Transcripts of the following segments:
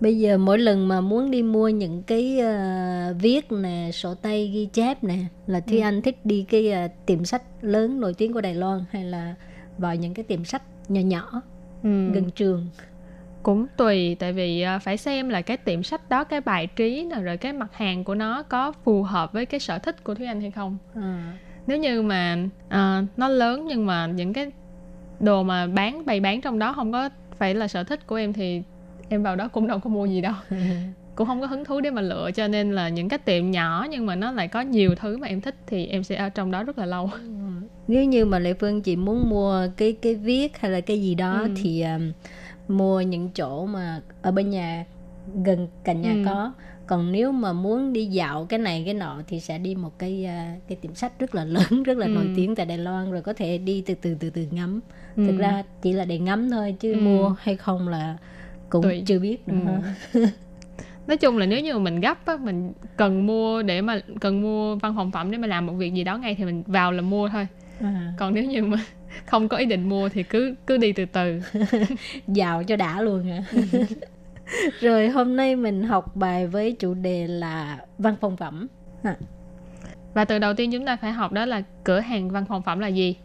Bây giờ mỗi lần mà muốn đi mua những cái uh, viết nè, sổ tay ghi chép nè là Thúy ừ. Anh thích đi cái uh, tiệm sách lớn nổi tiếng của Đài Loan hay là vào những cái tiệm sách nhỏ nhỏ ừ. gần trường cũng tùy tại vì uh, phải xem là cái tiệm sách đó cái bài trí rồi cái mặt hàng của nó có phù hợp với cái sở thích của Thúy Anh hay không. À nếu như mà uh, nó lớn nhưng mà những cái đồ mà bán bày bán trong đó không có phải là sở thích của em thì em vào đó cũng đâu có mua gì đâu cũng không có hứng thú để mà lựa cho nên là những cái tiệm nhỏ nhưng mà nó lại có nhiều thứ mà em thích thì em sẽ ở trong đó rất là lâu ừ. nếu như mà lệ phương chị muốn mua cái cái viết hay là cái gì đó ừ. thì um, mua những chỗ mà ở bên nhà gần cạnh nhà ừ. có còn nếu mà muốn đi dạo cái này cái nọ thì sẽ đi một cái uh, cái tiệm sách rất là lớn rất là ừ. nổi tiếng tại Đài Loan rồi có thể đi từ từ từ từ ngắm ừ. thực ra chỉ là để ngắm thôi chứ ừ. mua hay không là cũng Tùy. chưa biết nữa ừ. nói chung là nếu như mà mình gấp á mình cần mua để mà cần mua văn phòng phẩm để mà làm một việc gì đó ngay thì mình vào là mua thôi à. còn nếu như mà không có ý định mua thì cứ cứ đi từ từ dạo cho đã luôn hả ừ. rồi hôm nay mình học bài với chủ đề là văn phòng phẩm ha. và từ đầu tiên chúng ta phải học đó là cửa hàng văn phòng phẩm là gì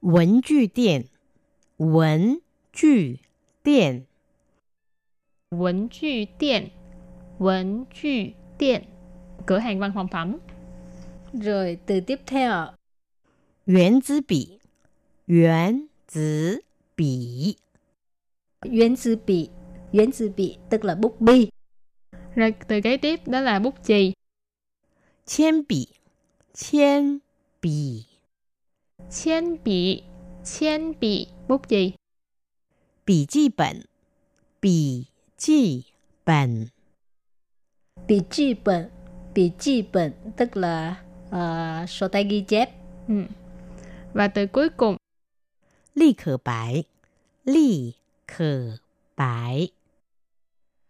文具店文具店 文具店文具店 cửa hàng văn phòng phẩm rồi từ tiếp theo 圆珠笔圆珠笔圆珠笔 Yuán sư bị tức là bút bi. Rồi từ kế tiếp đó là bút chì. Chien bì, chien bì. Chien bì, chien bì, bút chì. Bì chi bản, bì chi bản. Bì chi bản, bì chi bản tức là uh, sổ tay ghi chép. Ừ. Và từ cuối cùng. Ly khở bái, ly khở bái.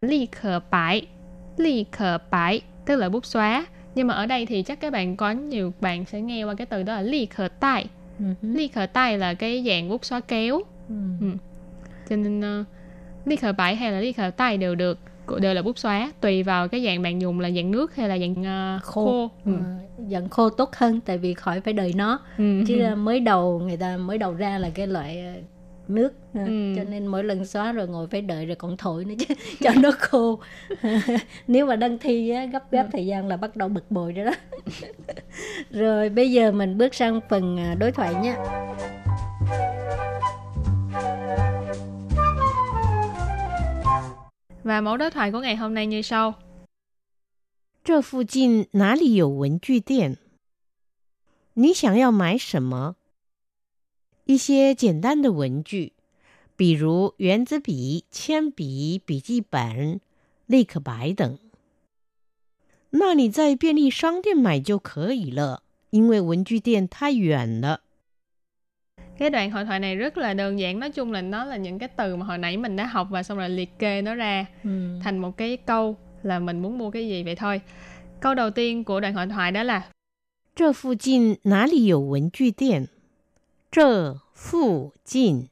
Ly khờ bãi Ly khờ bãi Tức là bút xóa Nhưng mà ở đây thì chắc các bạn có nhiều bạn sẽ nghe qua cái từ đó là ly khờ tay uh-huh. Ly khờ tay là cái dạng bút xóa kéo uh-huh. ừ. Cho nên uh, ly khờ bãi hay là ly khờ tay đều được đều là bút xóa tùy vào cái dạng bạn dùng là dạng nước hay là dạng uh, khô, khô. Ừ. À, dạng khô tốt hơn tại vì khỏi phải đợi nó ừ. chứ mới đầu người ta mới đầu ra là cái loại nước ừ. cho nên mỗi lần xóa rồi ngồi phải đợi rồi còn thổi nữa chứ cho nó khô nếu mà đăng thi á, gấp gáp ừ. thời gian là bắt đầu bực bội rồi đó rồi bây giờ mình bước sang phần à, đối thoại nhé và mẫu đối thoại của ngày hôm nay như sau 这附近哪里有文具店？你想要买什么？一些简单的文具，比如圆珠笔、铅笔、笔记本、立可白等。那你在便利商店买就可以了，因为文具店太远了。 Cái đoạn hội thoại này rất là đơn giản, nói chung là nó là những cái từ mà hồi nãy mình đã học và xong rồi liệt kê nó ra ừ. thành một cái câu là mình muốn mua cái gì vậy thôi. Câu đầu tiên của đoạn hội thoại đó là 这附近哪里有文具店？这附近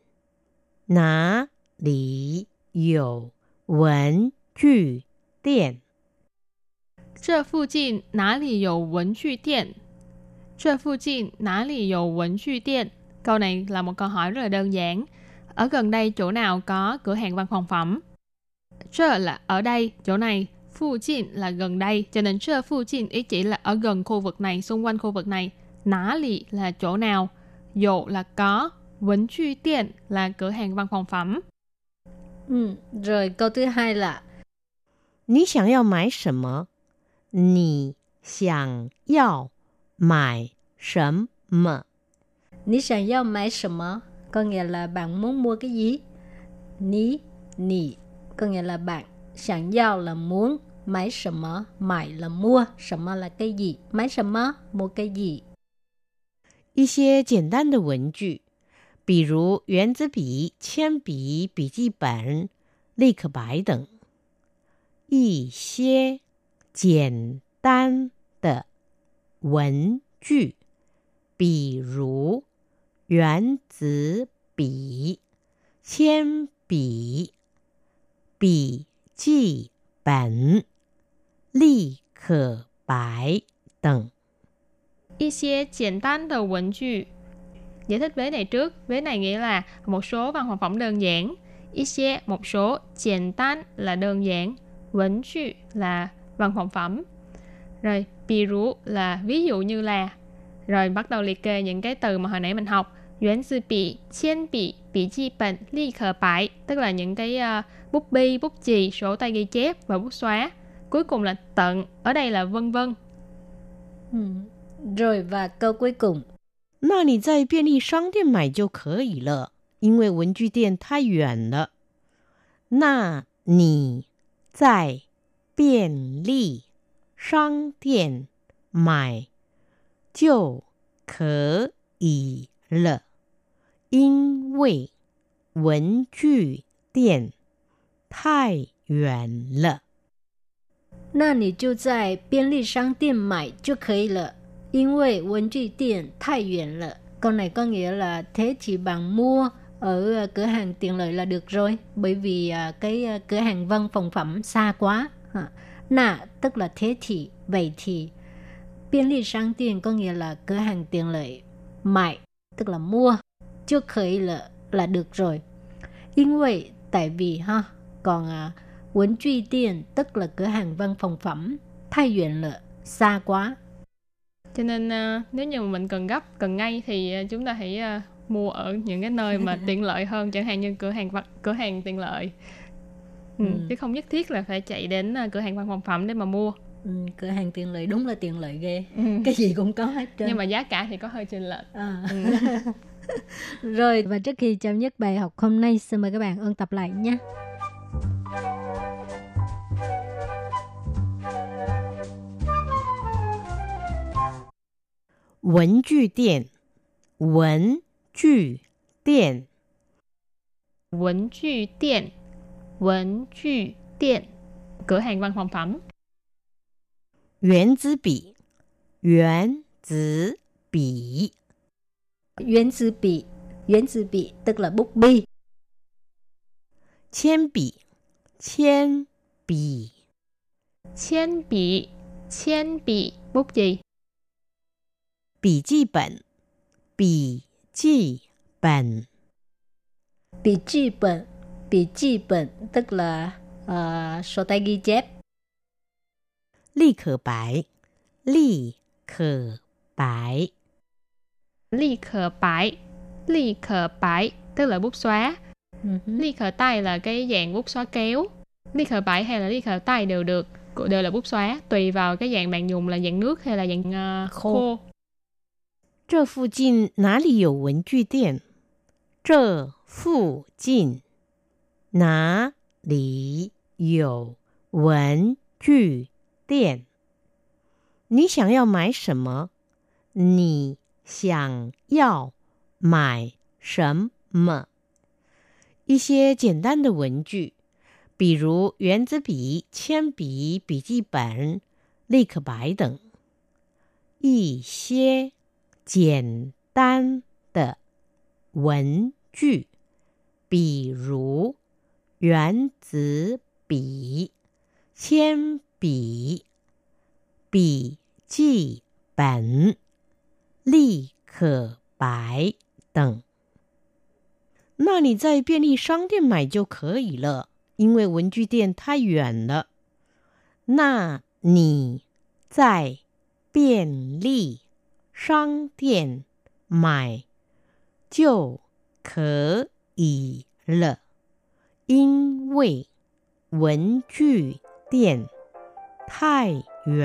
哪里有文具店？这附近哪里有文具店？这附近哪里有文具店 ？Câu này là một câu hỏi rất là đơn giản. Ở gần đây chỗ nào có cửa hàng văn phòng phẩm? Chơ là ở đây, chỗ này. Phu jin là gần đây, cho nên chơ phu jin ý chỉ là ở gần khu vực này, xung quanh khu vực này. Nã lì là chỗ nào? Dụ là có, Vấn truy tiện là cửa hàng văn phòng phẩm. Ừ, rồi câu thứ hai là 你想要买什么？你想要买什么？ 你想要买什么？có nghĩa là bạn muốn mua cái gì? Ní, nì có nghĩa là bạn. 想要 là muốn, 買什麼買 là mua, 什麼 là cái gì, 買什麼 mua cái gì. 一些简单的文具，比如圆珠笔、铅笔、笔记本、立可白等。一些简单的文具，比如圆珠笔、铅笔、笔记本、立可白等。一些简单的文具giải thích vế này trước vế này nghĩa là một số văn phòng phẩm đơn giản ít xe một số简单 là đơn giản vấn具là văn phòng phẩm rồi ví dụ là ví dụ như là rồi bắt đầu liệt kê những cái từ mà hồi nãy mình học Yuan sư bị, chiên bị, bị chi bệnh, ly khờ bãi Tức là những cái uh, bút bi, bút chì, sổ tay ghi chép và bút xóa Cuối cùng là tận, ở đây là vân vân ừ. Rồi và câu cuối cùng 那你在便利商店买就可以了，因为文具店太远了。那你在便利商店买就可以了， 因为文具店太远了。那你就在便利商店买就可以了，因为文具店太远了。Câu này có nghĩa là thế thì bạn mua ở cửa hàng tiện lợi là được rồi, bởi vì cái cửa hàng văn phòng phẩm xa quá. Nà tức là thế thì, vậy thì. Biên lý商店 có nghĩa là cửa hàng tiện lợi. Mại tức là mua, chưa khởi là là được rồi. In vậy, tại vì ha, còn à, Quấn truy tiền tức là cửa hàng văn phòng phẩm, thay yuan lợ, xa quá. Cho nên uh, nếu như mình cần gấp, cần ngay thì uh, chúng ta hãy uh, mua ở những cái nơi mà tiện lợi hơn, chẳng hạn như cửa hàng cửa hàng tiện lợi. Ừ, ừ. Chứ không nhất thiết là phải chạy đến uh, cửa hàng văn phòng phẩm để mà mua. Ừ, cửa hàng tiện lợi đúng là tiện lợi ghê ừ. cái gì cũng có hết trơn nhưng mà giá cả thì có hơi chênh lệch à. ừ. rồi và trước khi chấm dứt bài học hôm nay xin mời các bạn ôn tập lại nhé 文具店，文具店，文具店，文具店，cửa hàng văn phòng phẩm。圆珠笔，圆珠笔， 圆珠笔，圆珠笔，tức là bút bi。铅笔，铅笔，铅笔，铅笔，bút chì。笔记本，笔记本，笔记本，笔记本，tức là uh, sổ tay ghi chép. 立可白，立可白， 立可白，立可白tức là bút xóa. Uh-huh. Ly khờ tay là cái dạng bút xóa kéo. Ly khờ bãi hay là ly khờ tay đều được, đều là bút xóa, tùy vào cái dạng bạn dùng là dạng nước hay là dạng uh, khô. khô. 这附近哪里有文具店？这附近哪里有文具店？你想要买什么？你 想要买什么？一些简单的文具，比如圆珠笔、铅笔、笔记本、立可白等。一些。简单的文具，比如圆珠笔、铅笔、笔记本、立可白等。那你在便利商店买就可以了，因为文具店太远了。那你在便利。商店买就可以了，因为文具店太